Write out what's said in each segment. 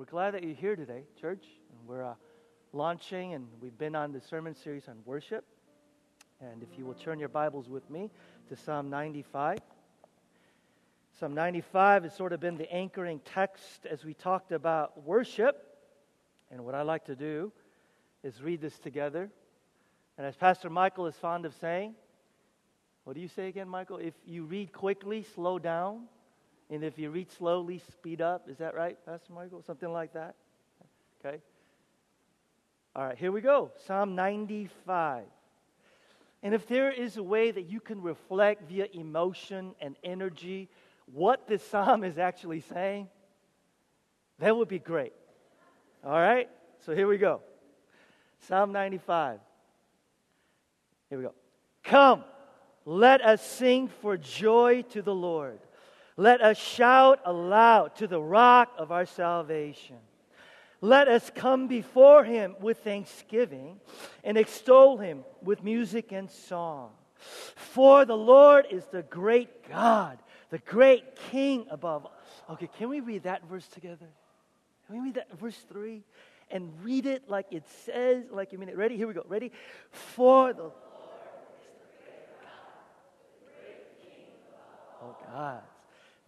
we're glad that you're here today, church. And we're uh, launching, and we've been on the sermon series on worship. And if you will turn your Bibles with me to Psalm 95. Psalm 95 has sort of been the anchoring text as we talked about worship. And what I like to do is read this together. And as Pastor Michael is fond of saying, what do you say again, Michael? If you read quickly, slow down. And if you read slowly, speed up. Is that right, Pastor Michael? Something like that? Okay. All right, here we go. Psalm 95. And if there is a way that you can reflect via emotion and energy what this psalm is actually saying, that would be great. All right? So here we go. Psalm 95. Here we go. Come, let us sing for joy to the Lord. Let us shout aloud to the rock of our salvation. Let us come before him with thanksgiving and extol him with music and song. For the Lord is the great God, the great King above. us. Okay, can we read that verse together? Can we read that verse 3 and read it like it says, like you mean it? Ready? Here we go. Ready? For the Lord is the great God, the great King above all oh, gods.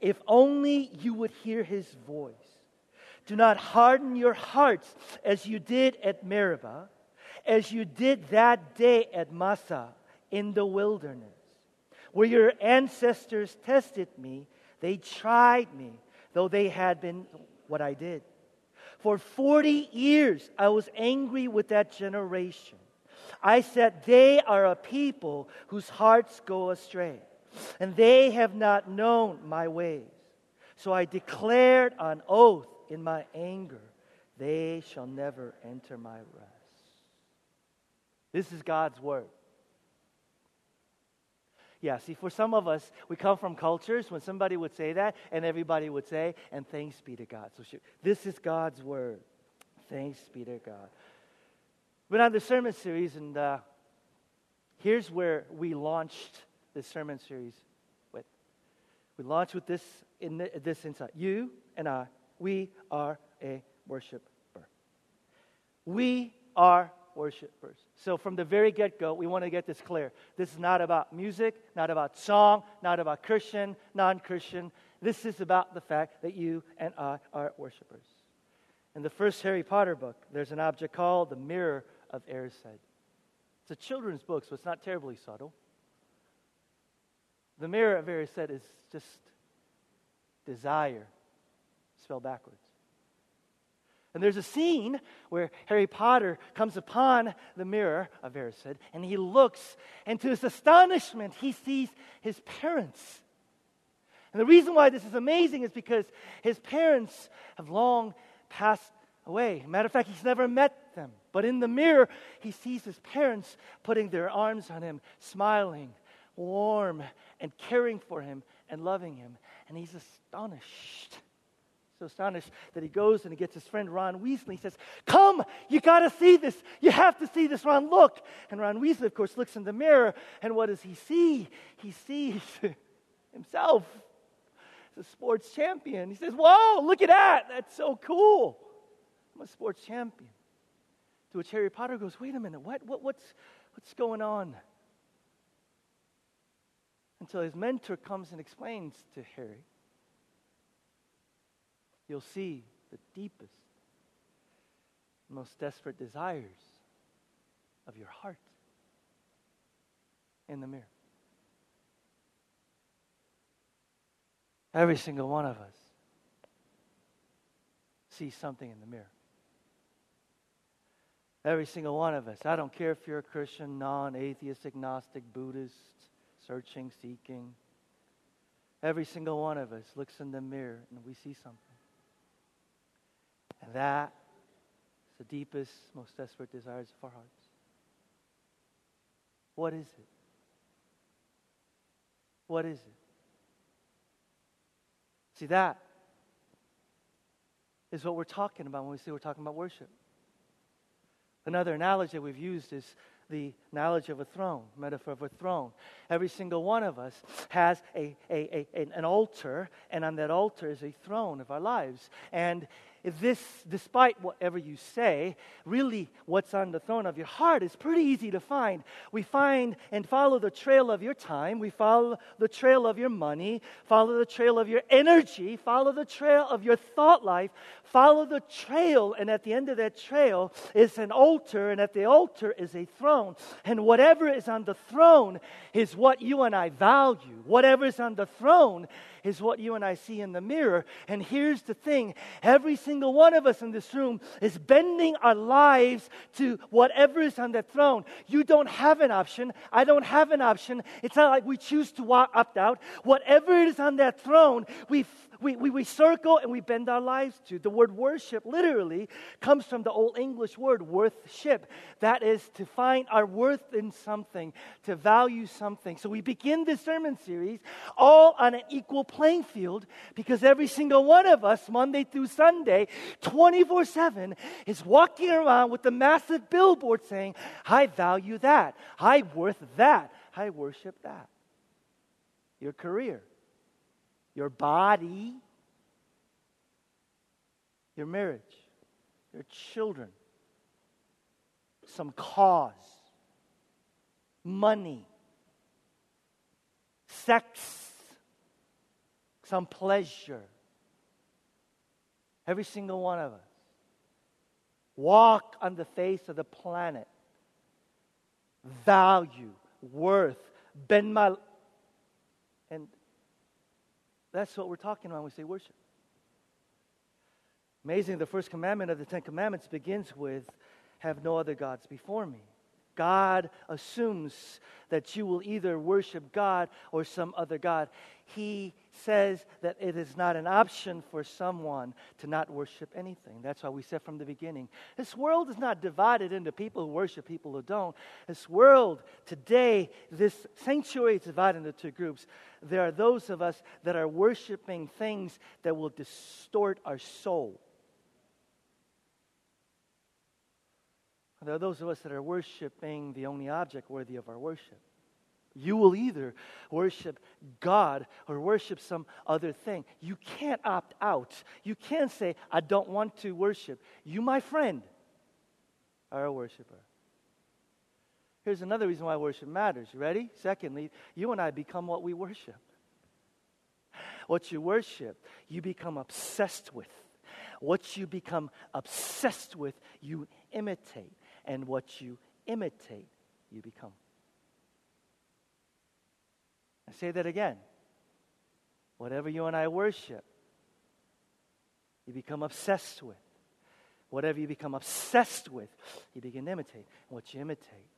if only you would hear his voice. Do not harden your hearts as you did at Meribah, as you did that day at Massah in the wilderness, where your ancestors tested me. They tried me, though they had been what I did. For 40 years I was angry with that generation. I said, They are a people whose hearts go astray and they have not known my ways. So I declared on oath in my anger, they shall never enter my rest. This is God's word. Yeah, see, for some of us, we come from cultures when somebody would say that, and everybody would say, and thanks be to God. So this is God's word. Thanks be to God. We're on the sermon series, and uh, here's where we launched this sermon series with. We launch with this in the, this insight. You and I, we are a worshiper. We are worshipers. So from the very get go, we want to get this clear. This is not about music, not about song, not about Christian, non Christian. This is about the fact that you and I are worshipers. In the first Harry Potter book, there's an object called the Mirror of Erised. It's a children's book, so it's not terribly subtle. The mirror of Erised is just desire, spelled backwards. And there's a scene where Harry Potter comes upon the mirror of Erised and he looks, and to his astonishment, he sees his parents. And the reason why this is amazing is because his parents have long passed away. Matter of fact, he's never met them. But in the mirror, he sees his parents putting their arms on him, smiling, warm and caring for him and loving him. And he's astonished. So astonished that he goes and he gets his friend Ron Weasley. He says, Come, you got to see this. You have to see this, Ron. Look. And Ron Weasley, of course, looks in the mirror. And what does he see? He sees himself as a sports champion. He says, Whoa, look at that. That's so cool. I'm a sports champion. To which Harry Potter goes, Wait a minute. What, what, what's, what's going on? Until his mentor comes and explains to Harry. You'll see the deepest, most desperate desires of your heart in the mirror. Every single one of us sees something in the mirror. Every single one of us. I don't care if you're a Christian, non atheist, agnostic, Buddhist, searching, seeking. Every single one of us looks in the mirror and we see something. And that is the deepest, most desperate desires of our hearts. What is it? What is it? See, that is what we're talking about when we say we're talking about worship. Another analogy that we've used is the knowledge of a throne, metaphor of a throne. Every single one of us has a, a, a, an altar, and on that altar is a throne of our lives. And this, despite whatever you say, really what's on the throne of your heart is pretty easy to find. We find and follow the trail of your time, we follow the trail of your money, follow the trail of your energy, follow the trail of your thought life, follow the trail, and at the end of that trail is an altar, and at the altar is a throne. And whatever is on the throne is what you and I value. Whatever is on the throne is what you and I see in the mirror. And here's the thing every single one of us in this room is bending our lives to whatever is on that throne. You don't have an option. I don't have an option. It's not like we choose to opt out. Whatever is on that throne, we we, we, we circle and we bend our lives to. The word worship literally comes from the Old English word worthship. That is to find our worth in something, to value something. So we begin this sermon series all on an equal playing field because every single one of us, Monday through Sunday, 24 7, is walking around with a massive billboard saying, I value that, I worth that, I worship that. Your career your body, your marriage, your children, some cause, money, sex, some pleasure. Every single one of us. Walk on the face of the planet. Value, worth, bend my. That's what we're talking about when we say worship. Amazing, the first commandment of the Ten Commandments begins with have no other gods before me. God assumes that you will either worship God or some other God. He says that it is not an option for someone to not worship anything. That's why we said from the beginning this world is not divided into people who worship, people who don't. This world today, this sanctuary is divided into two groups. There are those of us that are worshiping things that will distort our soul. There are those of us that are worshiping the only object worthy of our worship. You will either worship God or worship some other thing. You can't opt out. You can't say, I don't want to worship. You, my friend, are a worshiper. Here's another reason why worship matters. You ready? Secondly, you and I become what we worship. What you worship, you become obsessed with. What you become obsessed with, you imitate and what you imitate, you become. I say that again. Whatever you and I worship, you become obsessed with. Whatever you become obsessed with, you begin to imitate. And what you imitate,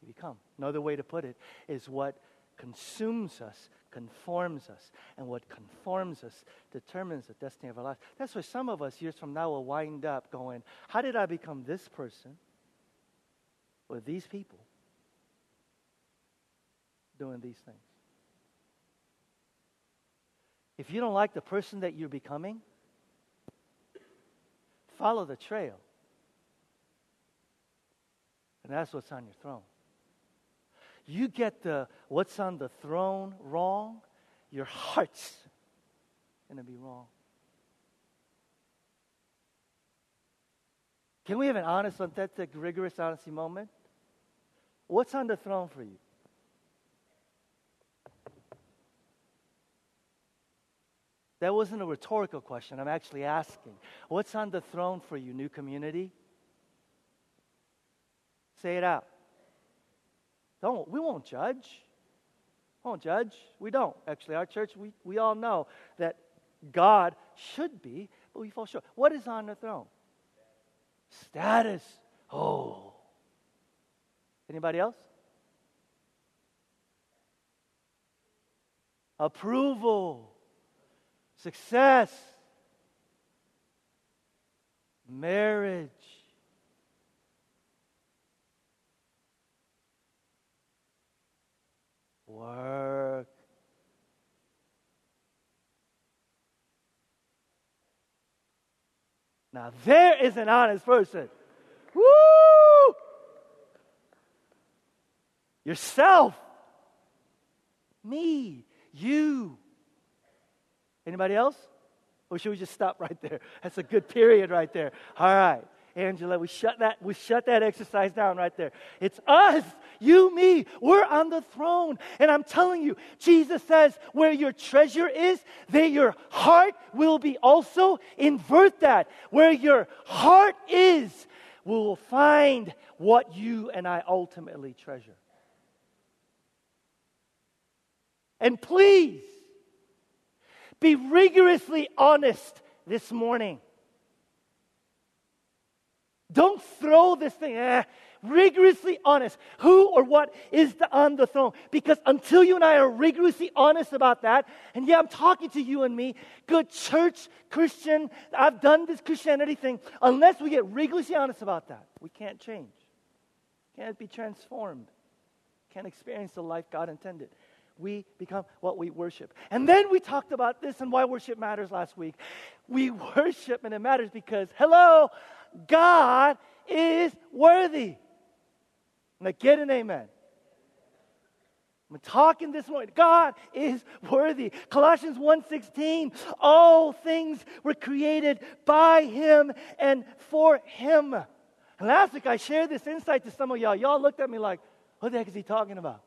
you become. Another way to put it is what consumes us, conforms us. And what conforms us determines the destiny of our life. That's why some of us years from now will wind up going, How did I become this person? With these people doing these things. If you don't like the person that you're becoming, follow the trail. And that's what's on your throne. You get the what's on the throne wrong, your heart's going to be wrong. Can we have an honest, authentic, rigorous honesty moment? What's on the throne for you? That wasn't a rhetorical question. I'm actually asking. What's on the throne for you, new community? Say it out. Don't we won't judge. We won't judge. We don't. Actually, our church, we, we all know that God should be, but we fall short. What is on the throne? Status. Oh. Anybody else? Approval, success, marriage. Work. Now, there is an honest person. Woo! Yourself. Me. You. Anybody else? Or should we just stop right there? That's a good period right there. All right. Angela, we shut that we shut that exercise down right there. It's us, you, me. We're on the throne. And I'm telling you, Jesus says, where your treasure is, there your heart will be also. Invert that. Where your heart is, we will find what you and I ultimately treasure. And please be rigorously honest this morning. Don't throw this thing, eh, rigorously honest. Who or what is the, on the throne? Because until you and I are rigorously honest about that, and yeah, I'm talking to you and me, good church, Christian, I've done this Christianity thing, unless we get rigorously honest about that, we can't change. Can't be transformed. Can't experience the life God intended we become what we worship. And then we talked about this and why worship matters last week. We worship and it matters because, hello, God is worthy. Now get an amen. I'm talking this morning. God is worthy. Colossians 1:16, all things were created by him and for him. And last week I shared this insight to some of y'all. Y'all looked at me like, what the heck is he talking about?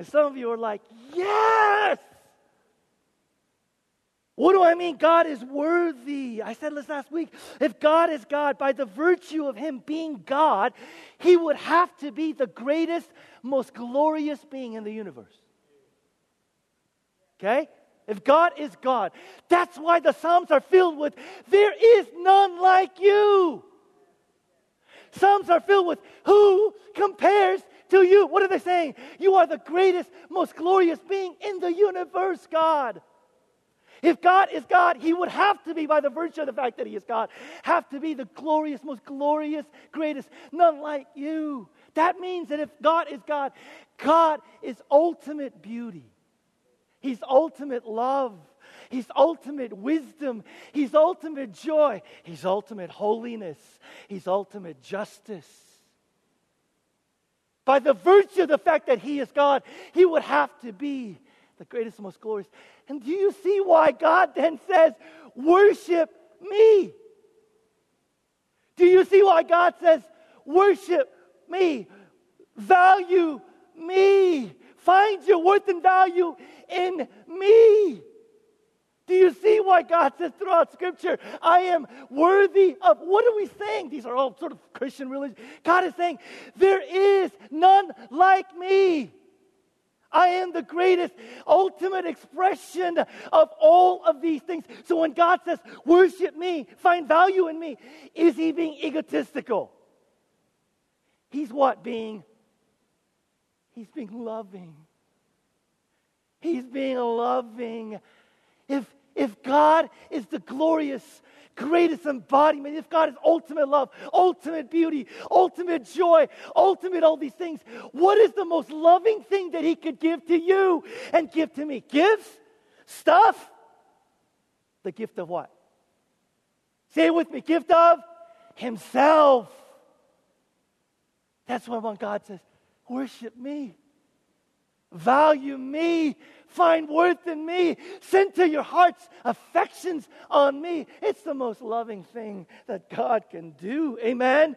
And some of you are like, yes! What do I mean? God is worthy. I said this last week. If God is God, by the virtue of Him being God, He would have to be the greatest, most glorious being in the universe. Okay? If God is God, that's why the Psalms are filled with, There is none like you. Psalms are filled with, Who compares to you? What are they saying? You are the greatest, most glorious being in the universe, God. If God is God, He would have to be, by the virtue of the fact that He is God, have to be the glorious, most glorious, greatest, none like you. That means that if God is God, God is ultimate beauty. He's ultimate love. He's ultimate wisdom. He's ultimate joy. He's ultimate holiness. He's ultimate justice. By the virtue of the fact that He is God, He would have to be the greatest and most glorious. And do you see why God then says, Worship me? Do you see why God says, Worship me? Value me? Find your worth and value in me. Do you see why God says throughout Scripture, I am worthy of what are we saying? These are all sort of Christian religion. God is saying, There is none like me. I am the greatest, ultimate expression of all of these things. So when God says, worship me, find value in me, is he being egotistical? He's what? Being, he's being loving. He's being loving. If, if God is the glorious, greatest embodiment, if God is ultimate love, ultimate beauty, ultimate joy, ultimate all these things, what is the most loving thing that He could give to you and give to me? Gifts? Stuff? The gift of what? Say it with me gift of Himself. That's why when God says, worship me, value me, find worth in me, center your heart's affections on me. It's the most loving thing that God can do. Amen.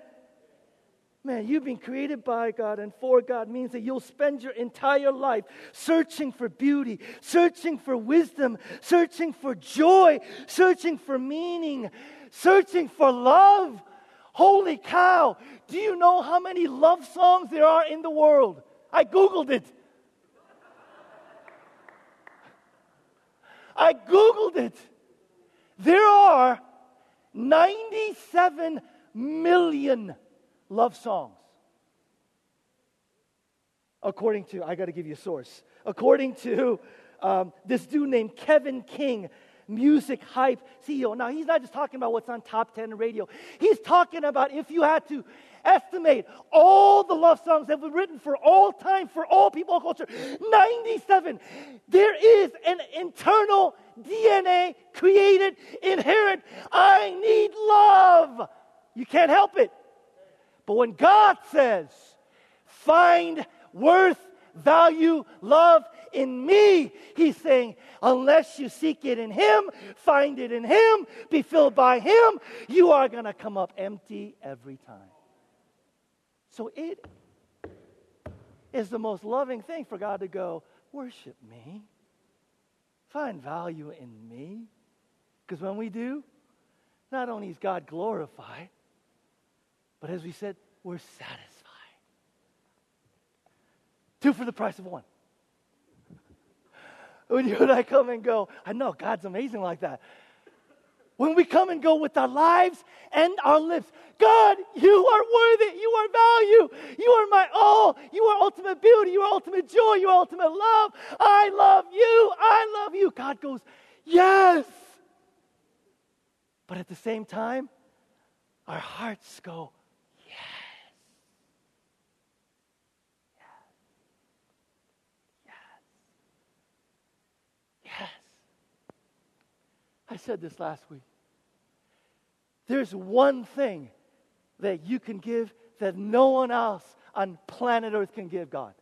Man, you've been created by God and for God means that you'll spend your entire life searching for beauty, searching for wisdom, searching for joy, searching for meaning, searching for love. Holy cow! Do you know how many love songs there are in the world? I Googled it. I Googled it. There are 97 million love songs. According to, I got to give you a source. According to um, this dude named Kevin King, music hype CEO. Now, he's not just talking about what's on top 10 radio. He's talking about if you had to estimate all the love songs that were written for all time, for all people, all culture, 97. There is an internal DNA created, inherent. I need love. You can't help it. But when God says, find worth, value, love in me, He's saying, unless you seek it in Him, find it in Him, be filled by Him, you are going to come up empty every time. So it is the most loving thing for God to go, worship me, find value in me. Because when we do, not only is God glorified, but as we said, we're satisfied. Two for the price of one. When you and I come and go, I know God's amazing like that. When we come and go with our lives and our lips, God, you are worthy. You are value. You are my all. You are ultimate beauty. You are ultimate joy. You are ultimate love. I love you. I love you. God goes, Yes. But at the same time, our hearts go, Yes. Yes. Yes. Yes. I said this last week. There's one thing that you can give that no one else on planet Earth can give God.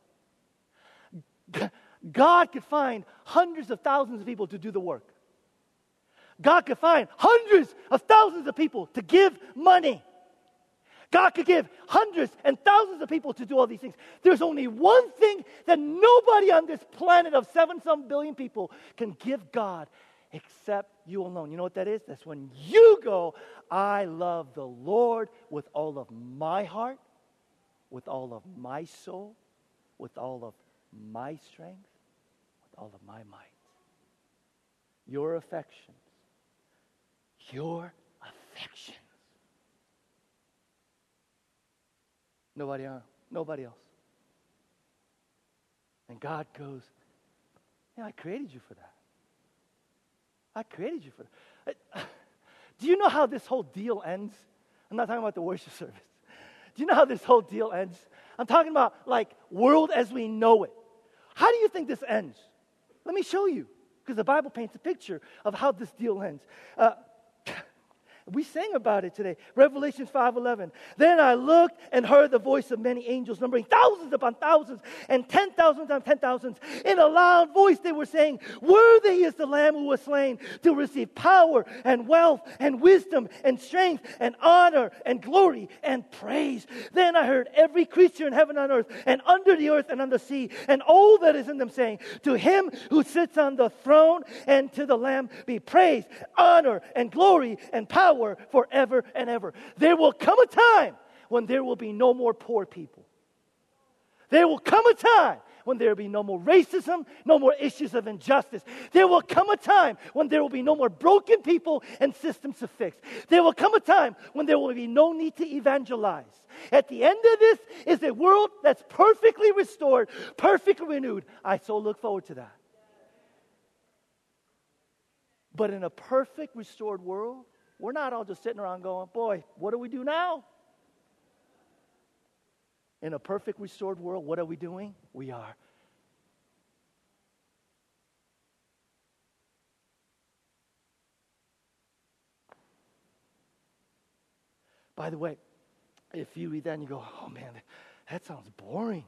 God could find hundreds of thousands of people to do the work. God could find hundreds of thousands of people to give money. God could give hundreds and thousands of people to do all these things. There's only one thing that nobody on this planet of seven some billion people can give God except you alone. You know what that is? That's when you go, I love the Lord with all of my heart, with all of my soul, with all of my strength, with all of my might. Your affections, your affections. Nobody, else. nobody else. And God goes, Yeah, I created you for that. I created you for that. Do you know how this whole deal ends? I'm not talking about the worship service. Do you know how this whole deal ends? I'm talking about like world as we know it. How do you think this ends? Let me show you, because the Bible paints a picture of how this deal ends. Uh, we sang about it today. Revelation 5:11. Then I looked and heard the voice of many angels, numbering thousands upon thousands and ten thousands upon ten thousands. In a loud voice, they were saying, "Worthy is the Lamb who was slain to receive power and wealth and wisdom and strength and honor and glory and praise." Then I heard every creature in heaven and earth and under the earth and on the sea and all that is in them saying, "To him who sits on the throne and to the Lamb be praise, honor, and glory and power." Power forever and ever. There will come a time when there will be no more poor people. There will come a time when there will be no more racism, no more issues of injustice. There will come a time when there will be no more broken people and systems to fix. There will come a time when there will be no need to evangelize. At the end of this is a world that's perfectly restored, perfectly renewed. I so look forward to that. But in a perfect, restored world, we're not all just sitting around going, boy, what do we do now? In a perfect restored world, what are we doing? We are By the way, if you read that and you go, oh man, that sounds boring.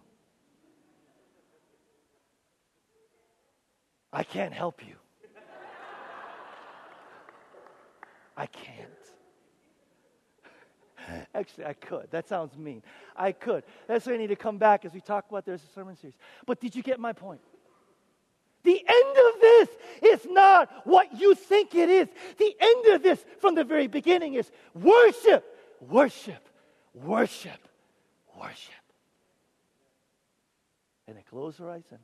I can't help you. I can't. Actually, I could. That sounds mean. I could. That's why I need to come back as we talk about this sermon series. But did you get my point? The end of this is not what you think it is. The end of this from the very beginning is worship, worship, worship, worship. And it close eyes in.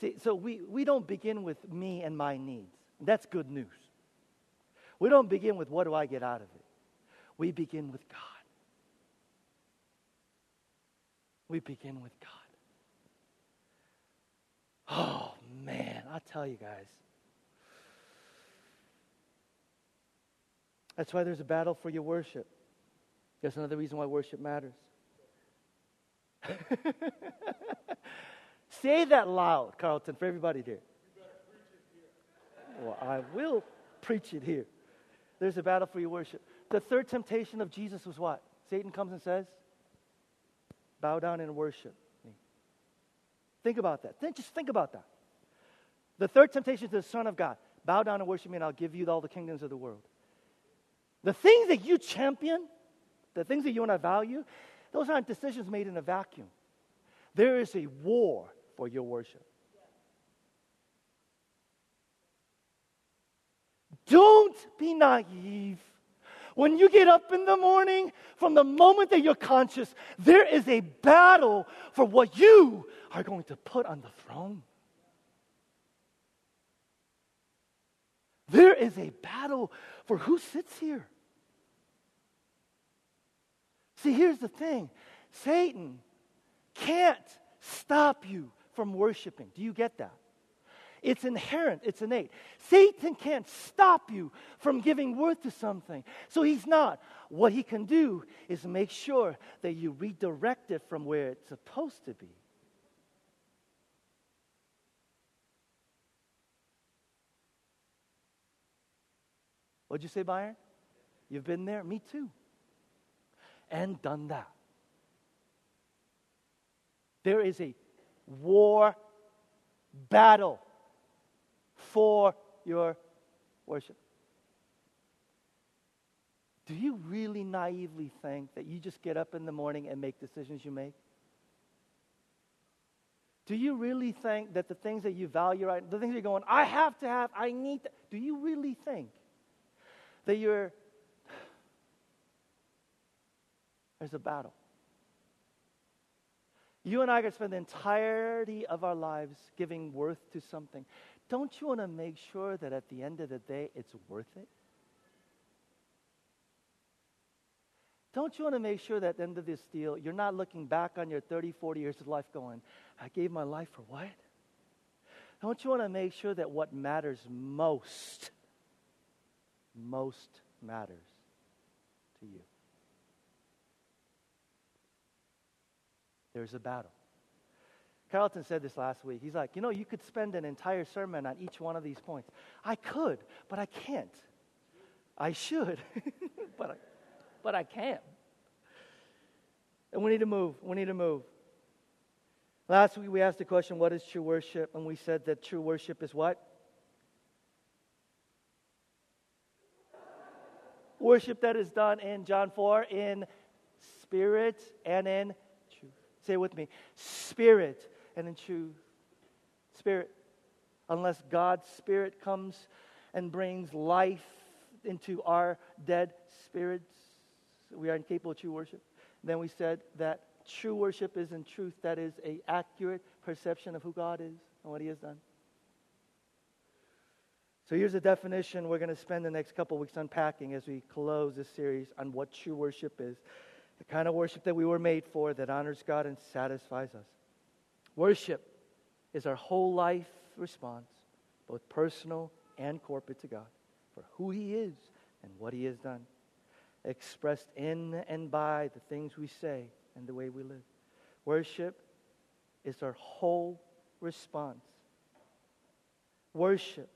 See, so we, we don't begin with me and my needs. That's good news. We don't begin with what do I get out of it. We begin with God. We begin with God. Oh, man, I'll tell you guys. That's why there's a battle for your worship. That's another reason why worship matters. Say that loud, Carlton, for everybody here. Well, I will preach it here. There's a battle for your worship. The third temptation of Jesus was what? Satan comes and says, Bow down and worship me. Think about that. Think, just think about that. The third temptation to the Son of God bow down and worship me, and I'll give you all the kingdoms of the world. The things that you champion, the things that you and I value, those aren't decisions made in a vacuum. There is a war for your worship. Don't be naive. When you get up in the morning, from the moment that you're conscious, there is a battle for what you are going to put on the throne. There is a battle for who sits here. See, here's the thing Satan can't stop you from worshiping. Do you get that? It's inherent, it's innate. Satan can't stop you from giving worth to something. So he's not. What he can do is make sure that you redirect it from where it's supposed to be. What'd you say, Byron? You've been there? Me too. And done that. There is a war battle for your worship. Do you really naively think that you just get up in the morning and make decisions you make? Do you really think that the things that you value, right, the things you're going, I have to have, I need to, do you really think that you're, there's a battle? You and I could spend the entirety of our lives giving worth to something. Don't you want to make sure that at the end of the day it's worth it? Don't you want to make sure that at the end of this deal, you're not looking back on your 30, 40 years of life going, I gave my life for what? Don't you want to make sure that what matters most, most matters to you? There's a battle. Carlton said this last week. He's like, you know, you could spend an entire sermon on each one of these points. I could, but I can't. I should, but, I, but I can't. And we need to move. We need to move. Last week we asked the question, what is true worship? And we said that true worship is what? Worship that is done in John 4 in spirit and in truth. Say it with me Spirit and in true Spirit. Unless God's Spirit comes and brings life into our dead spirits, we are incapable of true worship. Then we said that true worship is in truth, that is a accurate perception of who God is and what He has done. So here's a definition we're going to spend the next couple weeks unpacking as we close this series on what true worship is the kind of worship that we were made for that honors God and satisfies us. Worship is our whole life response, both personal and corporate, to God for who He is and what He has done, expressed in and by the things we say and the way we live. Worship is our whole response. Worship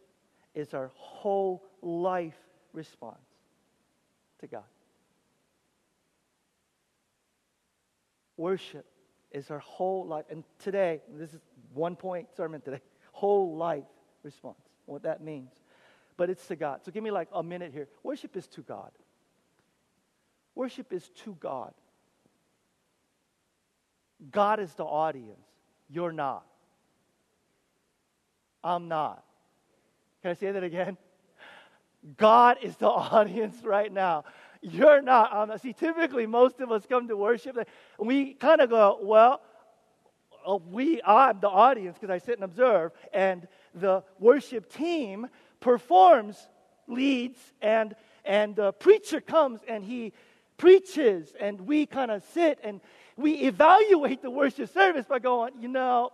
is our whole life response to God. Worship is our whole life. And today, this is one point sermon today, whole life response, what that means. But it's to God. So give me like a minute here. Worship is to God. Worship is to God. God is the audience. You're not. I'm not. Can I say that again? God is the audience right now. You're not. Um, see, typically, most of us come to worship, and we kind of go, well, uh, we, I'm the audience because I sit and observe, and the worship team performs, leads, and, and the preacher comes and he preaches, and we kind of sit and we evaluate the worship service by going, you know,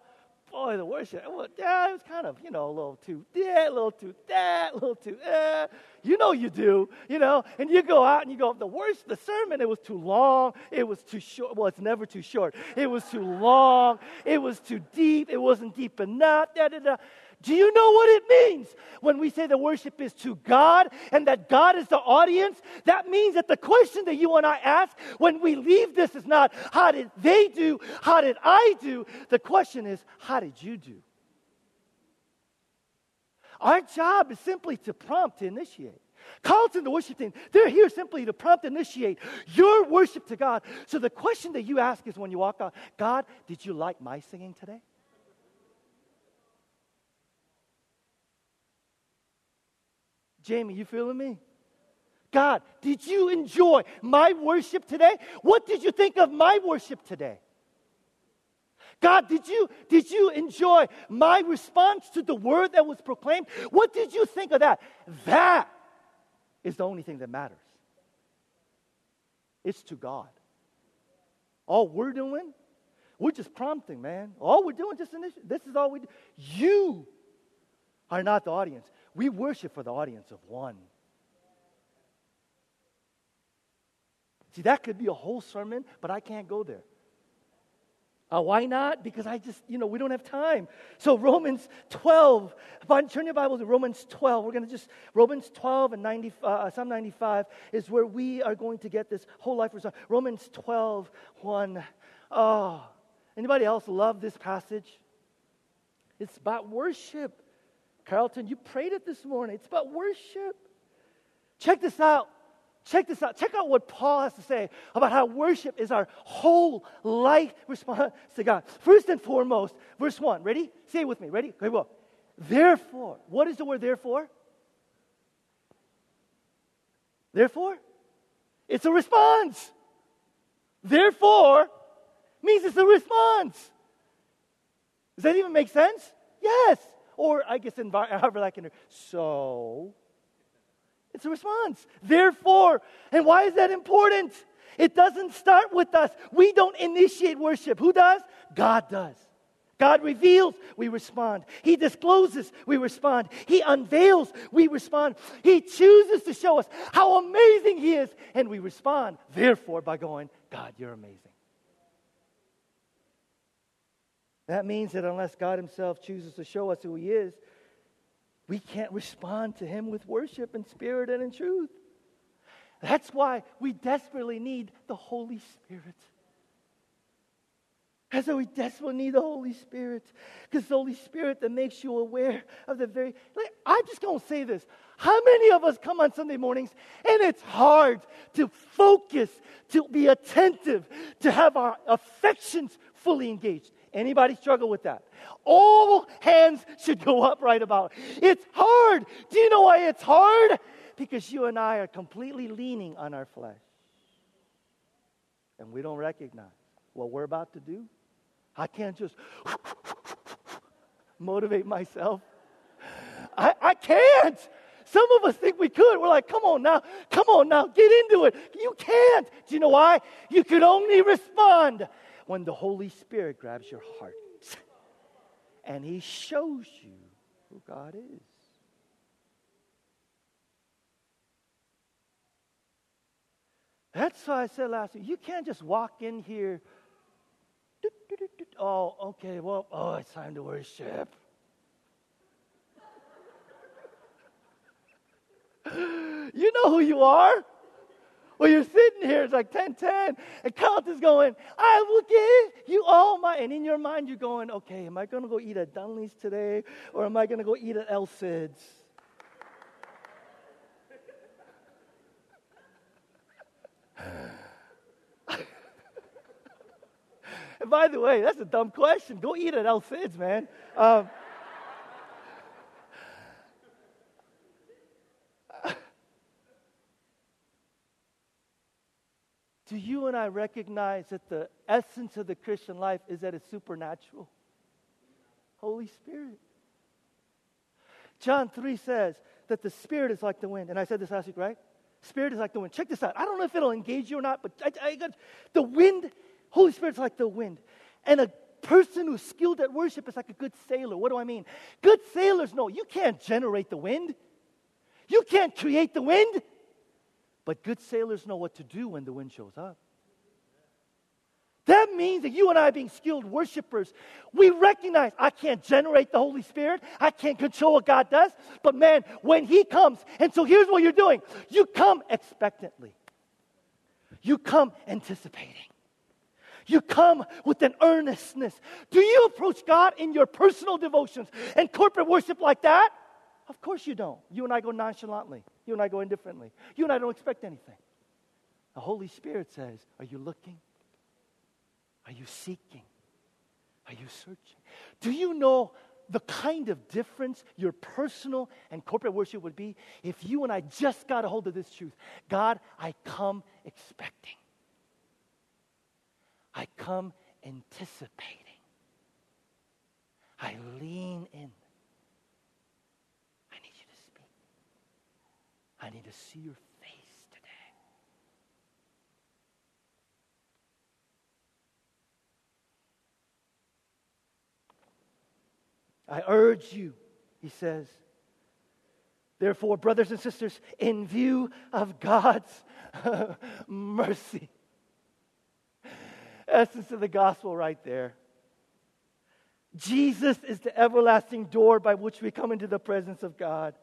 boy, the worship, yeah, it was kind of, you know, a little too that, a little too that, a little too eh. You know you do, you know, and you go out and you go, the worst, the sermon, it was too long, it was too short. Well, it's never too short. It was too long, it was too deep, it wasn't deep enough, da da da. Do you know what it means when we say the worship is to God and that God is the audience? That means that the question that you and I ask when we leave this is not, how did they do? How did I do? The question is, how did you do? Our job is simply to prompt, to initiate. Carlton, the worship team, they're here simply to prompt, initiate your worship to God. So the question that you ask is when you walk out, God, did you like my singing today? Jamie, you feeling me? God, did you enjoy my worship today? What did you think of my worship today? God, did you, did you enjoy my response to the word that was proclaimed? What did you think of that? That is the only thing that matters. It's to God. All we're doing, we're just prompting, man. All we're doing, just initiate. This is all we do. You are not the audience. We worship for the audience of one. See, that could be a whole sermon, but I can't go there. Uh, why not? Because I just, you know, we don't have time. So Romans 12, turn your Bibles to Romans 12. We're going to just, Romans 12 and 90, uh, Psalm 95 is where we are going to get this whole life result. Romans 12, 1. Oh, anybody else love this passage? It's about worship. Carlton, you prayed it this morning. It's about worship. Check this out. Check this out. Check out what Paul has to say about how worship is our whole life response to God. First and foremost, verse 1. Ready? Say it with me. Ready? Okay, well. Therefore, what is the word therefore? Therefore? It's a response. Therefore means it's a response. Does that even make sense? Yes. Or I guess, however that can. So, it's a response. Therefore, and why is that important? It doesn't start with us. We don't initiate worship. Who does? God does. God reveals, we respond. He discloses, we respond. He unveils, we respond. He chooses to show us how amazing He is, and we respond, therefore, by going, God, you're amazing. That means that unless God Himself chooses to show us who He is, we can't respond to Him with worship in spirit and in truth. That's why we desperately need the Holy Spirit. That's why we desperately need the Holy Spirit. Because the Holy Spirit that makes you aware of the very. Like, I'm just going to say this. How many of us come on Sunday mornings and it's hard to focus, to be attentive, to have our affections fully engaged? Anybody struggle with that? All hands should go up right about. It's hard. Do you know why it's hard? Because you and I are completely leaning on our flesh. And we don't recognize what we're about to do. I can't just motivate myself. I, I can't. Some of us think we could. We're like, come on now, come on now, get into it. You can't. Do you know why? You could only respond when the Holy Spirit grabs your heart and He shows you who God is. That's why I said last week, you can't just walk in here. Oh, okay, well, oh, it's time to worship. you know who you are. Well, you're sitting here, it's like 10 10, and is going, I will give you all my. And in your mind, you're going, okay, am I going to go eat at Dunley's today, or am I going to go eat at El Cid's? and by the way, that's a dumb question. Go eat at El Cid's, man. Um, do you and I recognize that the essence of the Christian life is that it's supernatural? Holy Spirit. John 3 says that the Spirit is like the wind. And I said this last week, right? Spirit is like the wind. Check this out. I don't know if it'll engage you or not, but I, I got, the wind, Holy Spirit's like the wind. And a person who's skilled at worship is like a good sailor. What do I mean? Good sailors know you can't generate the wind, you can't create the wind, but good sailors know what to do when the wind shows up. That means that you and I, being skilled worshipers, we recognize I can't generate the Holy Spirit. I can't control what God does. But man, when He comes, and so here's what you're doing you come expectantly, you come anticipating. You come with an earnestness. Do you approach God in your personal devotions and corporate worship like that? Of course you don't. You and I go nonchalantly. You and I go indifferently. You and I don't expect anything. The Holy Spirit says, Are you looking? Are you seeking? Are you searching? Do you know the kind of difference your personal and corporate worship would be if you and I just got a hold of this truth? God, I come expecting. I come anticipating. I lean in. I need you to speak. I need to see your face today. I urge you, he says. Therefore, brothers and sisters, in view of God's mercy, essence of the gospel right there. Jesus is the everlasting door by which we come into the presence of God.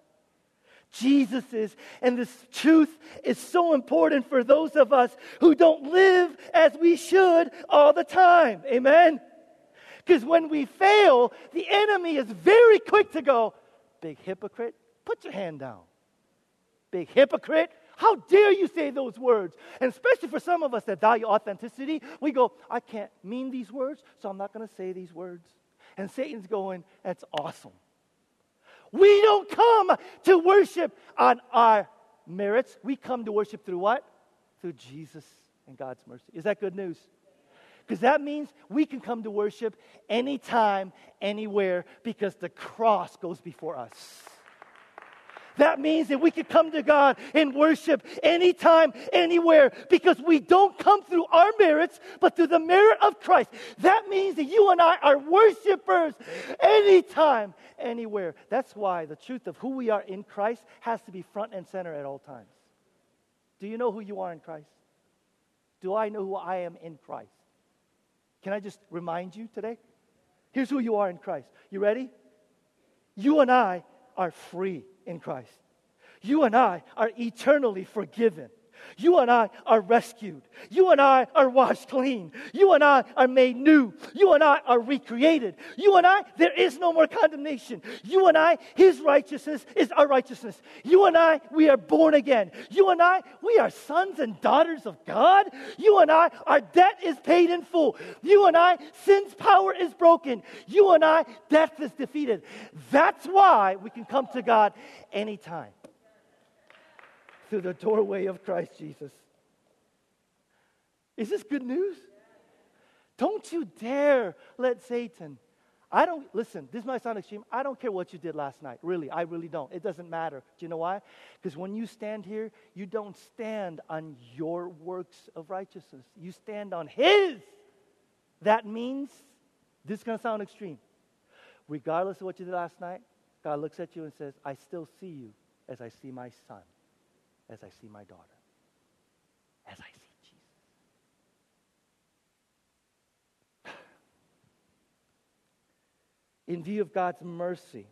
Jesus is, and this truth is so important for those of us who don't live as we should all the time. Amen? Because when we fail, the enemy is very quick to go, Big hypocrite, put your hand down. Big hypocrite, how dare you say those words? And especially for some of us that value authenticity, we go, I can't mean these words, so I'm not going to say these words. And Satan's going, That's awesome. We don't come to worship on our merits. We come to worship through what? Through Jesus and God's mercy. Is that good news? Because that means we can come to worship anytime, anywhere, because the cross goes before us. That means that we can come to God and worship anytime, anywhere, because we don't come through our merits, but through the merit of Christ. That means that you and I are worshipers anytime, anywhere. That's why the truth of who we are in Christ has to be front and center at all times. Do you know who you are in Christ? Do I know who I am in Christ? Can I just remind you today? Here's who you are in Christ. You ready? You and I are free in Christ. You and I are eternally forgiven. You and I are rescued. You and I are washed clean. You and I are made new. You and I are recreated. You and I, there is no more condemnation. You and I, His righteousness is our righteousness. You and I, we are born again. You and I, we are sons and daughters of God. You and I, our debt is paid in full. You and I, sin's power is broken. You and I, death is defeated. That's why we can come to God anytime through the doorway of Christ Jesus. Is this good news? Don't you dare let Satan. I don't, listen, this might sound extreme. I don't care what you did last night. Really, I really don't. It doesn't matter. Do you know why? Because when you stand here, you don't stand on your works of righteousness, you stand on His. That means, this is going to sound extreme. Regardless of what you did last night, God looks at you and says, I still see you as I see my son as I see my daughter, as I see Jesus. In view of God's mercy,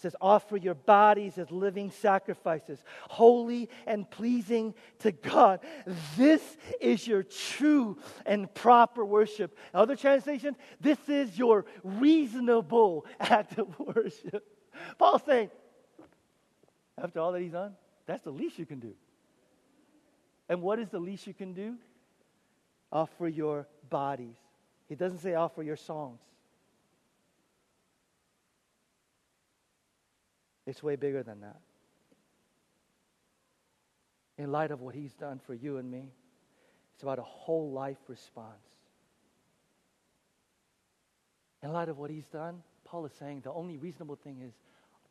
says, offer your bodies as living sacrifices, holy and pleasing to God. This is your true and proper worship. Other translations, this is your reasonable act of worship. Paul's saying, after all that he's done, that's the least you can do. And what is the least you can do? Offer your bodies. He doesn't say offer your songs. It's way bigger than that. In light of what he's done for you and me, it's about a whole life response. In light of what he's done, Paul is saying the only reasonable thing is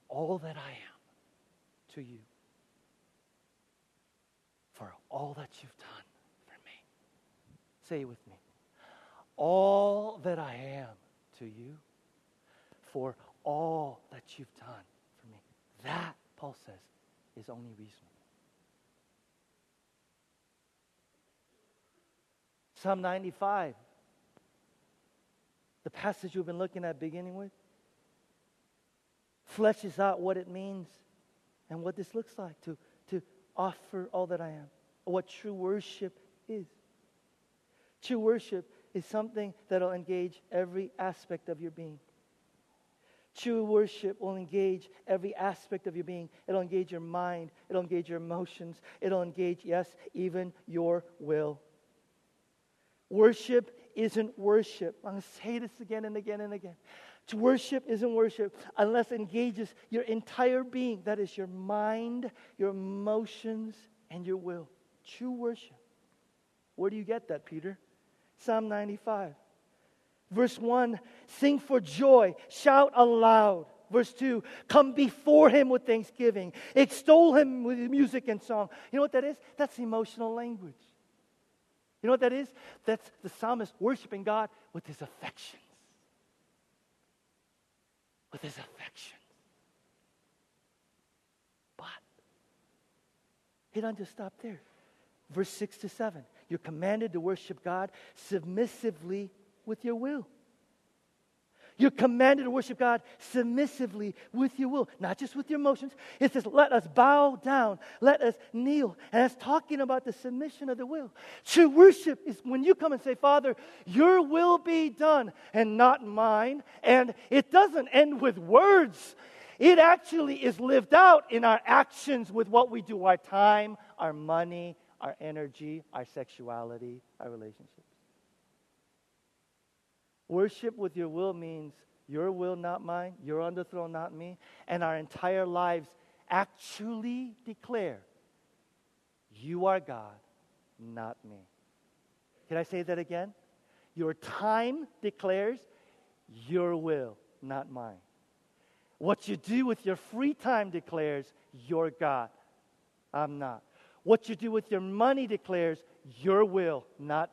all that I am to you for all that you've done for me. Say it with me. all that I am to you, for all that you've done for me. That, Paul says, is only reasonable. Psalm 95, the passage we've been looking at beginning with, fleshes out what it means and what this looks like to, to offer all that I am, what true worship is. True worship is something that'll engage every aspect of your being. True worship will engage every aspect of your being. It'll engage your mind. It'll engage your emotions. It'll engage, yes, even your will. Worship isn't worship. I'm going to say this again and again and again. Worship isn't worship unless it engages your entire being. That is your mind, your emotions, and your will. True worship. Where do you get that, Peter? Psalm 95. Verse 1 Sing for joy, shout aloud. Verse 2 Come before him with thanksgiving, extol him with music and song. You know what that is? That's emotional language. You know what that is? That's the psalmist worshiping God with his affections. With his affections. But he doesn't just stop there. Verse 6 to 7. You're commanded to worship God submissively with your will. You're commanded to worship God submissively with your will, not just with your emotions. It says, let us bow down, let us kneel. And it's talking about the submission of the will. True worship is when you come and say, Father, your will be done and not mine. And it doesn't end with words, it actually is lived out in our actions with what we do our time, our money, our energy, our sexuality, our relationships. Worship with your will means your will, not mine, you're on the throne, not me, and our entire lives actually declare, You are God, not me. Can I say that again? Your time declares, Your will, not mine. What you do with your free time declares, Your God, I'm not. What you do with your money declares, Your will, not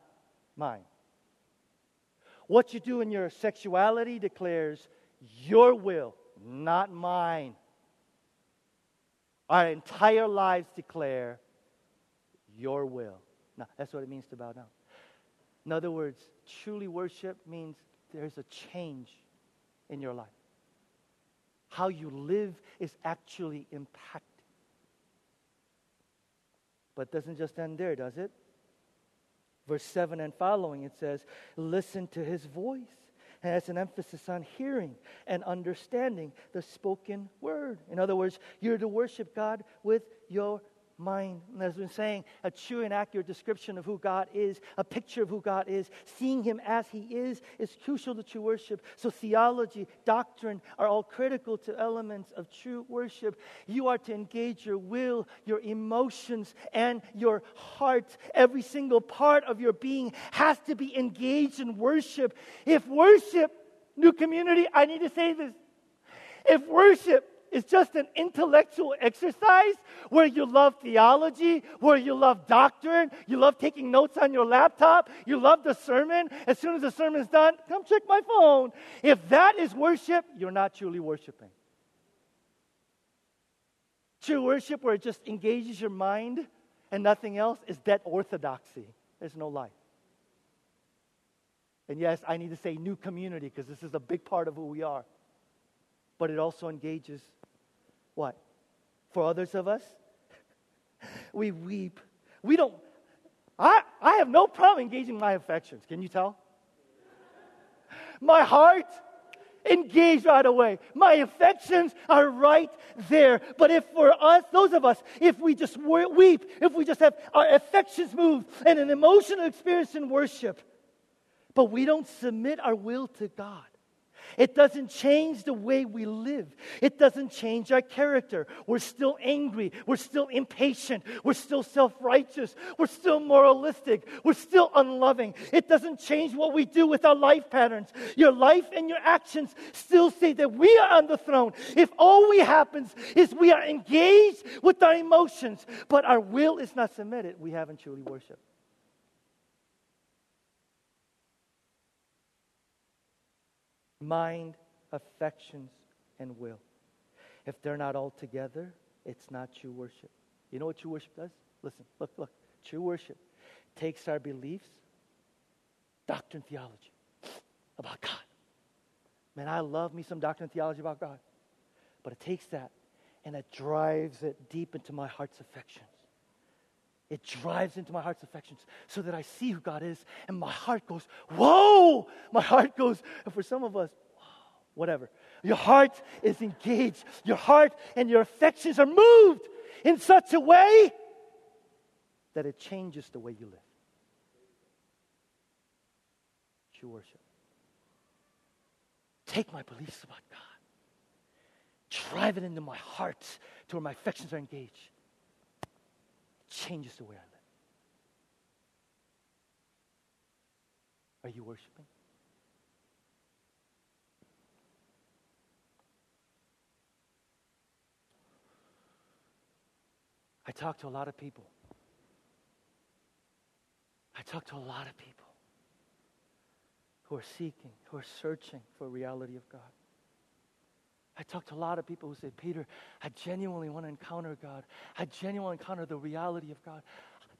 mine. What you do in your sexuality declares your will, not mine. Our entire lives declare your will. Now, that's what it means to bow down. In other words, truly worship means there's a change in your life. How you live is actually impacted. But it doesn't just end there, does it? Verse 7 and following, it says, Listen to his voice. And has an emphasis on hearing and understanding the spoken word. In other words, you're to worship God with your mind. And as been saying, a true and accurate description of who God is, a picture of who God is, seeing Him as He is, is crucial to true worship. So, theology, doctrine are all critical to elements of true worship. You are to engage your will, your emotions, and your heart. Every single part of your being has to be engaged in worship. If worship, new community, I need to say this. If worship is just an intellectual exercise where you love theology, where you love doctrine, you love taking notes on your laptop, you love the sermon. As soon as the sermon's done, come check my phone. If that is worship, you're not truly worshiping. True worship, where it just engages your mind and nothing else, is dead orthodoxy. There's no life. And yes, I need to say new community because this is a big part of who we are. But it also engages what? For others of us, we weep. We don't, I, I have no problem engaging my affections. Can you tell? My heart, engaged right away. My affections are right there. But if for us, those of us, if we just weep, if we just have our affections moved and an emotional experience in worship, but we don't submit our will to God, it doesn't change the way we live. It doesn't change our character. We're still angry. We're still impatient. We're still self righteous. We're still moralistic. We're still unloving. It doesn't change what we do with our life patterns. Your life and your actions still say that we are on the throne. If all we happens is we are engaged with our emotions, but our will is not submitted, we haven't truly worshiped. Mind, affections, and will. If they're not all together, it's not true worship. You know what true worship does? Listen, look, look. True worship takes our beliefs, doctrine, theology about God. Man, I love me some doctrine theology about God. But it takes that and it drives it deep into my heart's affections. It drives into my heart's affections so that I see who God is and my heart goes, whoa! My heart goes, and for some of us, whatever. Your heart is engaged. Your heart and your affections are moved in such a way that it changes the way you live. True worship. Take my beliefs about God, drive it into my heart to where my affections are engaged. Changes the way I live. Are you worshiping? I talk to a lot of people. I talk to a lot of people who are seeking, who are searching for reality of God. I talk to a lot of people who say, Peter, I genuinely want to encounter God. I genuinely encounter the reality of God.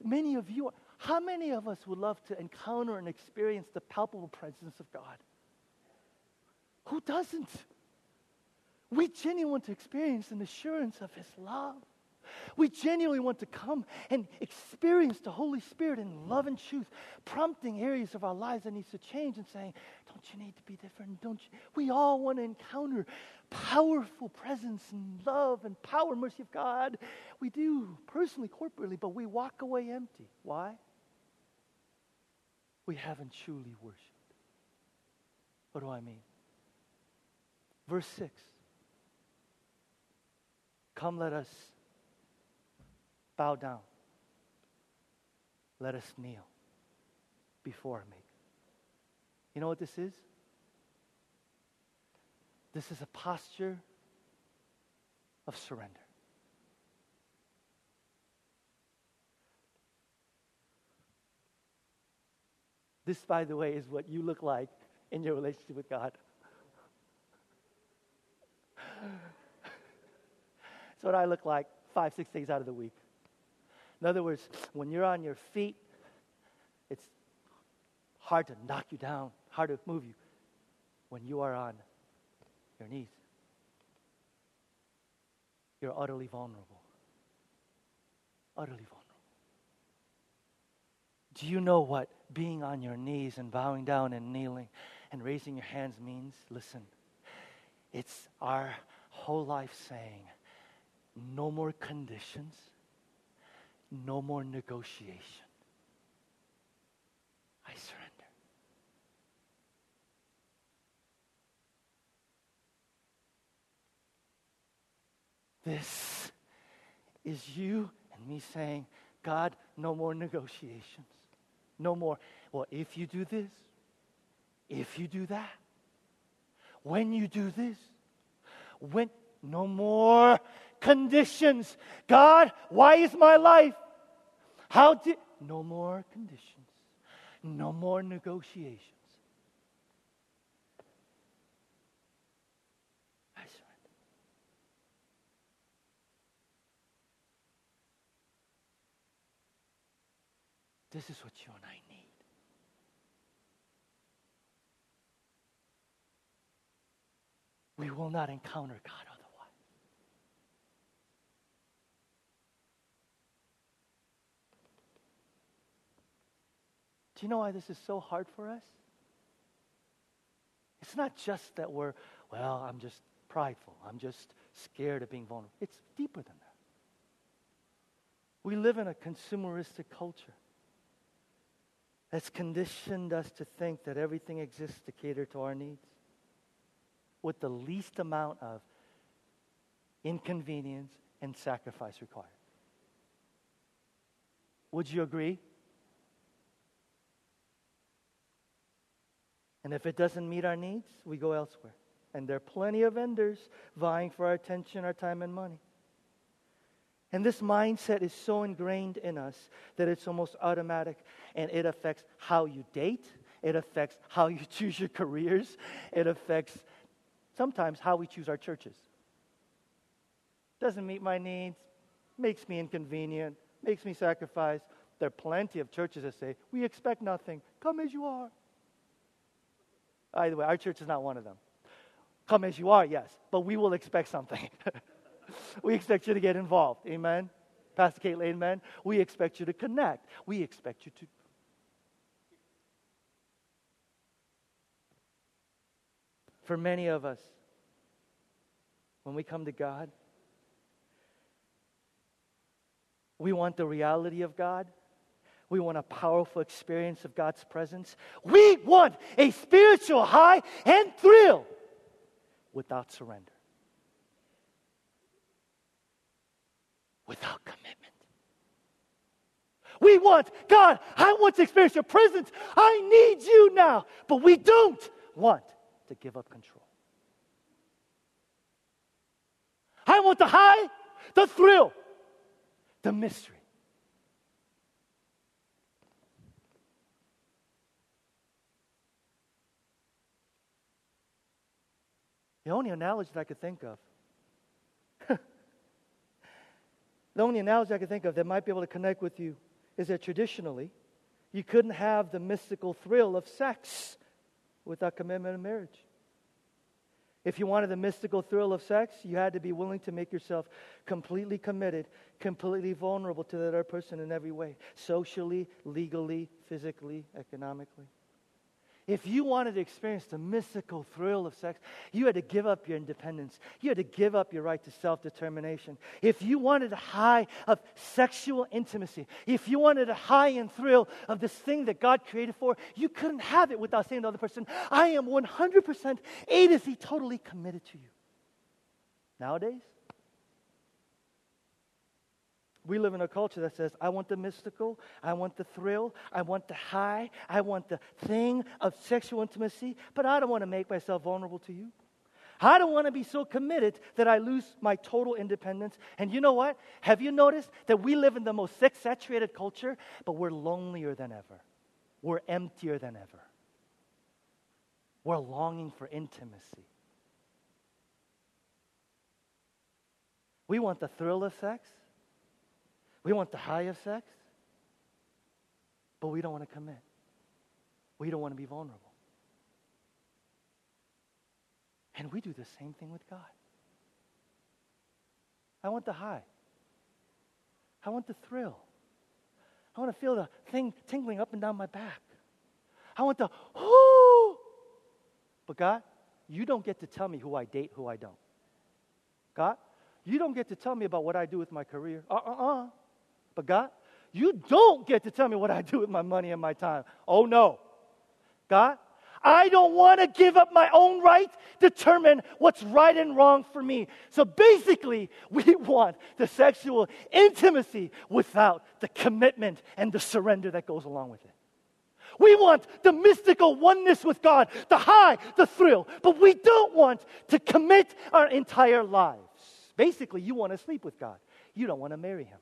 Many of you, how many of us would love to encounter and experience the palpable presence of God? Who doesn't? We genuinely want to experience an assurance of His love. We genuinely want to come and experience the Holy Spirit in love and truth, prompting areas of our lives that needs to change and saying, Don't you need to be different? Don't you? We all want to encounter powerful presence and love and power and mercy of God. We do personally, corporately, but we walk away empty. Why? We haven't truly worshiped. What do I mean? Verse 6. Come, let us bow down. Let us kneel before our Maker. You know what this is? This is a posture of surrender. This, by the way, is what you look like in your relationship with God. It's what I look like five, six days out of the week. In other words, when you're on your feet, it's hard to knock you down, hard to move you. When you are on your knees, you're utterly vulnerable. Utterly vulnerable. Do you know what being on your knees and bowing down and kneeling and raising your hands means? Listen, it's our whole life saying, no more conditions no more negotiation. I surrender. This is you and me saying, God, no more negotiations. No more. Well, if you do this, if you do that, when you do this, when no more conditions. God, why is my life? How did. No more conditions. No more negotiations. I surrender. This is what you and I need. We will not encounter God Do you know why this is so hard for us? It's not just that we're, well, I'm just prideful. I'm just scared of being vulnerable. It's deeper than that. We live in a consumeristic culture that's conditioned us to think that everything exists to cater to our needs with the least amount of inconvenience and sacrifice required. Would you agree? And if it doesn't meet our needs, we go elsewhere. And there are plenty of vendors vying for our attention, our time, and money. And this mindset is so ingrained in us that it's almost automatic and it affects how you date, It affects how you choose your careers. It affects sometimes how we choose our churches. Doesn't meet my needs, makes me inconvenient, makes me sacrifice. There are plenty of churches that say, We expect nothing. Come as you are. By the way, our church is not one of them. Come as you are, yes, but we will expect something. we expect you to get involved. Amen. Pastor Caitlin, amen. We expect you to connect. We expect you to. For many of us, when we come to God, we want the reality of God. We want a powerful experience of God's presence. We want a spiritual high and thrill without surrender, without commitment. We want, God, I want to experience your presence. I need you now. But we don't want to give up control. I want the high, the thrill, the mystery. The only analogy that I could think of, the only analogy I could think of that might be able to connect with you is that traditionally, you couldn't have the mystical thrill of sex without commitment in marriage. If you wanted the mystical thrill of sex, you had to be willing to make yourself completely committed, completely vulnerable to that other person in every way socially, legally, physically, economically. If you wanted to experience the mystical thrill of sex, you had to give up your independence. You had to give up your right to self determination. If you wanted a high of sexual intimacy, if you wanted a high and thrill of this thing that God created for, you couldn't have it without saying to the other person, I am 100% A to Z totally committed to you. Nowadays, we live in a culture that says, I want the mystical, I want the thrill, I want the high, I want the thing of sexual intimacy, but I don't want to make myself vulnerable to you. I don't want to be so committed that I lose my total independence. And you know what? Have you noticed that we live in the most sex saturated culture, but we're lonelier than ever? We're emptier than ever. We're longing for intimacy. We want the thrill of sex. We want the high of sex, but we don't want to commit. We don't want to be vulnerable. And we do the same thing with God. I want the high. I want the thrill. I want to feel the thing tingling up and down my back. I want the whoo. But God, you don't get to tell me who I date, who I don't. God, you don't get to tell me about what I do with my career. Uh uh uh. But God, you don't get to tell me what I do with my money and my time. Oh no. God, I don't want to give up my own right, determine what's right and wrong for me. So basically, we want the sexual intimacy without the commitment and the surrender that goes along with it. We want the mystical oneness with God, the high, the thrill, but we don't want to commit our entire lives. Basically, you want to sleep with God, you don't want to marry Him.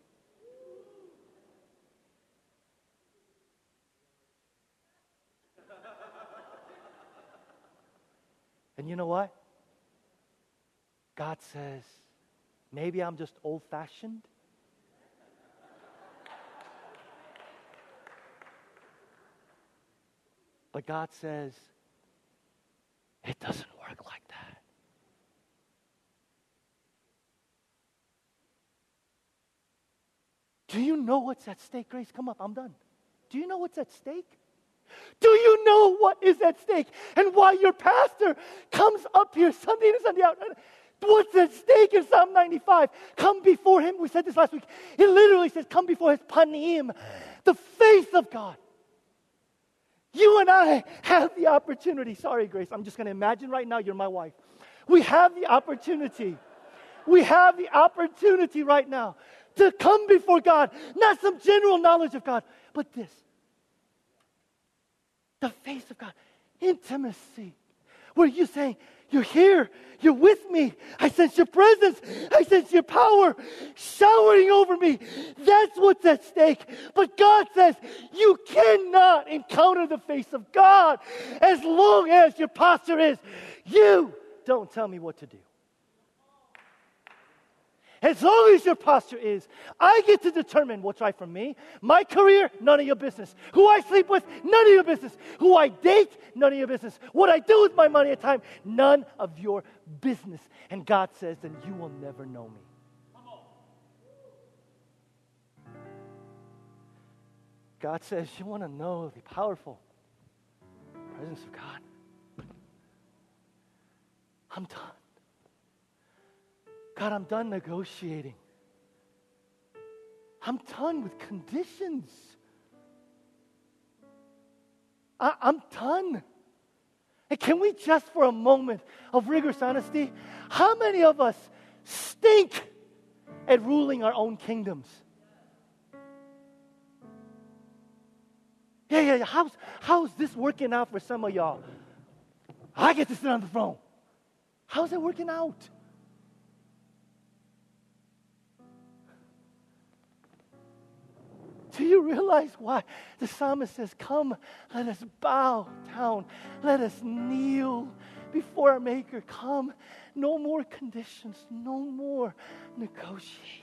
And you know what? God says, maybe I'm just old fashioned. But God says, it doesn't work like that. Do you know what's at stake, Grace? Come up, I'm done. Do you know what's at stake? Do you know what is at stake and why your pastor comes up here Sunday in Sunday out? What's at stake in Psalm 95? Come before him. We said this last week. It literally says, Come before his panim, the face of God. You and I have the opportunity. Sorry, Grace, I'm just going to imagine right now you're my wife. We have the opportunity. We have the opportunity right now to come before God, not some general knowledge of God, but this the face of God, intimacy. where you're saying, You're here. You're with me. I sense your presence. I sense your power showering over me. That's what's at stake. But God says you cannot encounter the face of God as long as your posture is, You don't tell me what to do. As long as your posture is, I get to determine what's right for me. My career, none of your business. Who I sleep with, none of your business. Who I date, none of your business. What I do with my money and time, none of your business. And God says, then you will never know me. God says, you want to know the powerful presence of God. I'm done. God, I'm done negotiating. I'm done with conditions. I, am done. And can we just, for a moment of rigorous honesty, how many of us stink at ruling our own kingdoms? Yeah, yeah, yeah. How's, how's this working out for some of y'all? I get to sit on the throne. How's it working out? Do you realize why the psalmist says, Come, let us bow down, let us kneel before our Maker. Come, no more conditions, no more negotiations.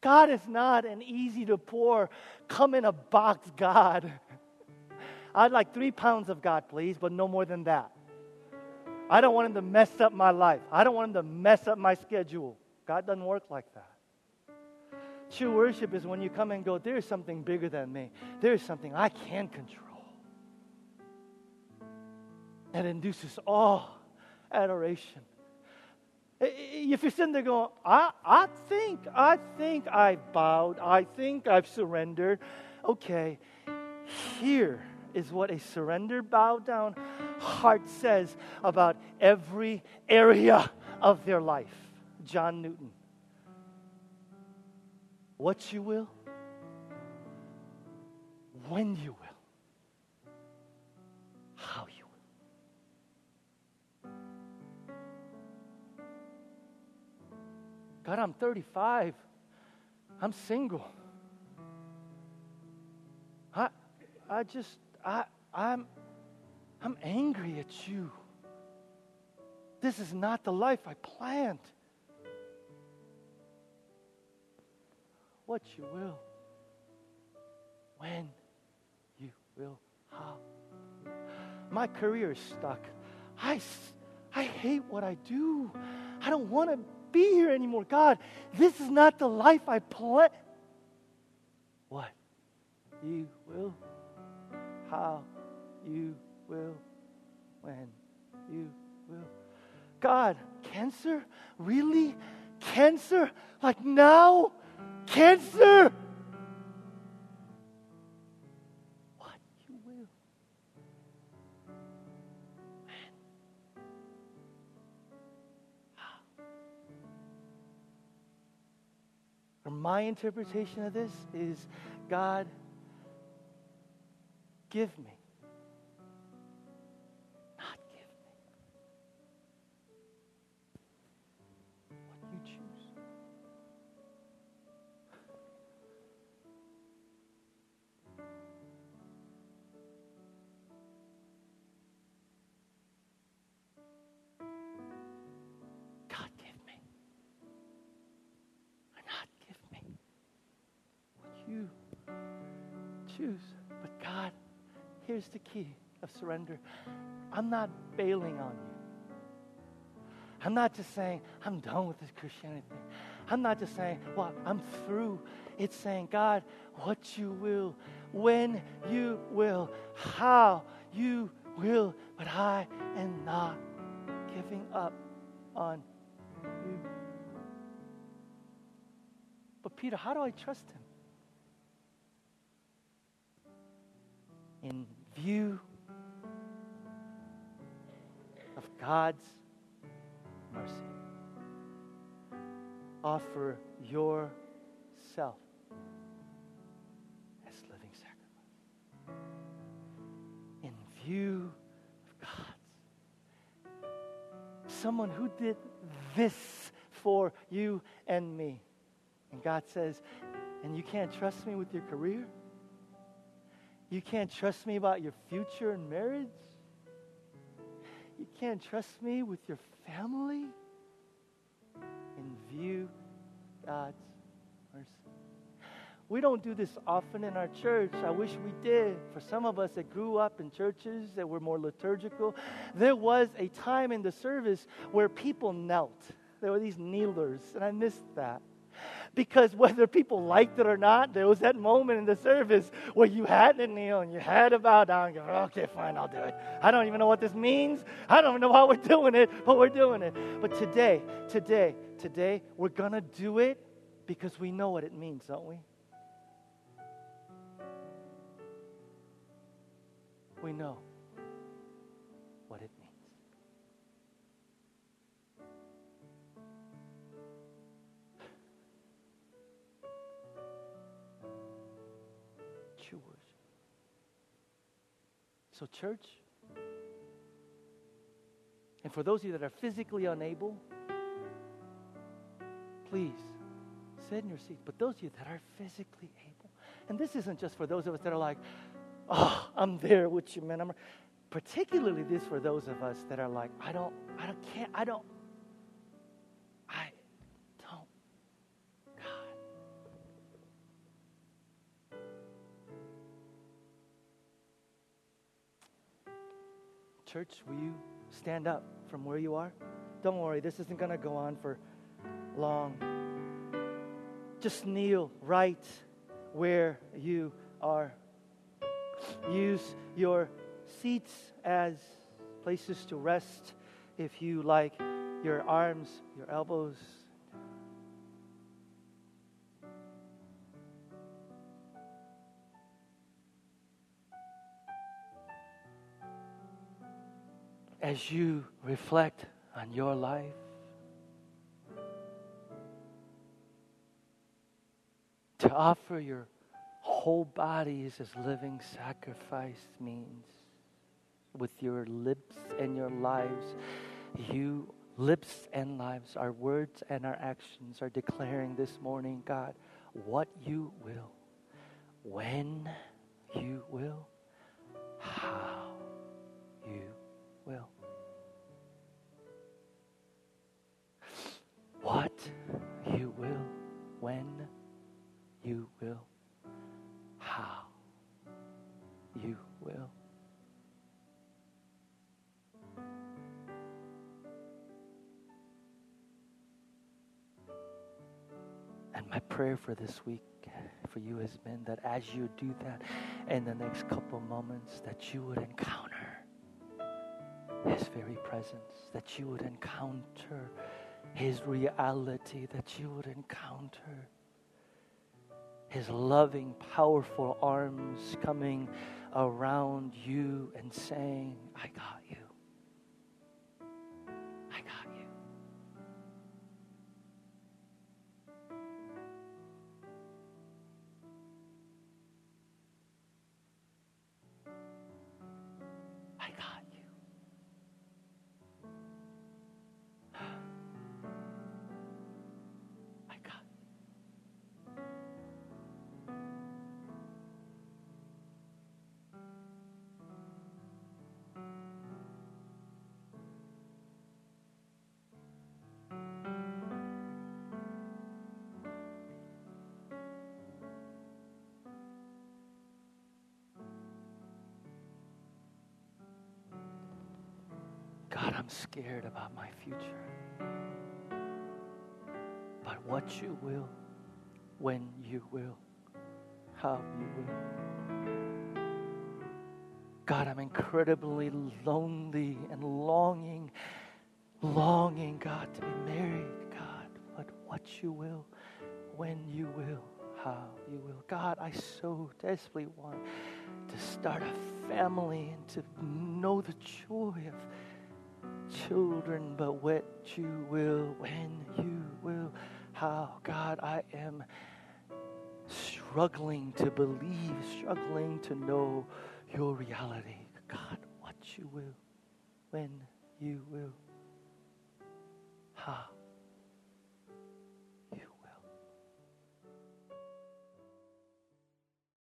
God is not an easy to pour, come in a box God. I'd like three pounds of God, please, but no more than that. I don't want him to mess up my life. I don't want him to mess up my schedule. God doesn't work like that. True worship is when you come and go, there's something bigger than me. There's something I can control. That induces awe, adoration. If you're sitting there going, I, I think, I think I've bowed, I think I've surrendered. Okay, here is what a surrendered, bowed down heart says about every area of their life. John Newton. What you will, when you will, how you will. God, I'm 35. I'm single. I, I just, I, I'm, I'm angry at you. This is not the life I planned. What you will, when you will, how. My career is stuck. I, I hate what I do. I don't want to be here anymore. God, this is not the life I plan. What? You will, how you will, when you will. God, cancer? Really? Cancer? Like now? Cancer. What you will. Man. Or my interpretation of this is God, give me choose. But God, here's the key of surrender I'm not bailing on you. I'm not just saying, I'm done with this Christianity thing. I'm not just saying, well, I'm through. It's saying, God, what you will, when you will, how you will, but I am not giving up on you. But Peter, how do I trust him? In view of God's mercy. Offer yourself as living sacrifice. In view of God's. Someone who did this for you and me. And God says, and you can't trust me with your career? You can't trust me about your future and marriage? You can't trust me with your family? In view God's mercy. We don't do this often in our church. I wish we did. For some of us that grew up in churches that were more liturgical, there was a time in the service where people knelt. There were these kneelers, and I missed that. Because whether people liked it or not, there was that moment in the service where you had to kneel and you had to bow down and go, okay, fine, I'll do it. I don't even know what this means. I don't know why we're doing it, but we're doing it. But today, today, today, we're going to do it because we know what it means, don't we? We know So, church, and for those of you that are physically unable, please sit in your seats. But those of you that are physically able, and this isn't just for those of us that are like, oh, I'm there with you, man. I'm particularly this for those of us that are like, I don't, I don't, can't, I don't, Church, will you stand up from where you are? Don't worry, this isn't going to go on for long. Just kneel right where you are. Use your seats as places to rest if you like your arms, your elbows. As you reflect on your life, to offer your whole bodies as living sacrifice means. With your lips and your lives you lips and lives our words and our actions are declaring this morning god what you will when you will how when you will how you will. And my prayer for this week for you has been that as you do that in the next couple moments that you would encounter his very presence, that you would encounter his reality, that you would encounter his loving, powerful arms coming around you and saying, I got you. Scared about my future. But what you will, when you will, how you will. God, I'm incredibly lonely and longing, longing, God, to be married, God. But what you will, when you will, how you will. God, I so desperately want to start a family and to know the joy of children, but what you will, when you will, how. God, I am struggling to believe, struggling to know your reality. God, what you will, when you will. Ha.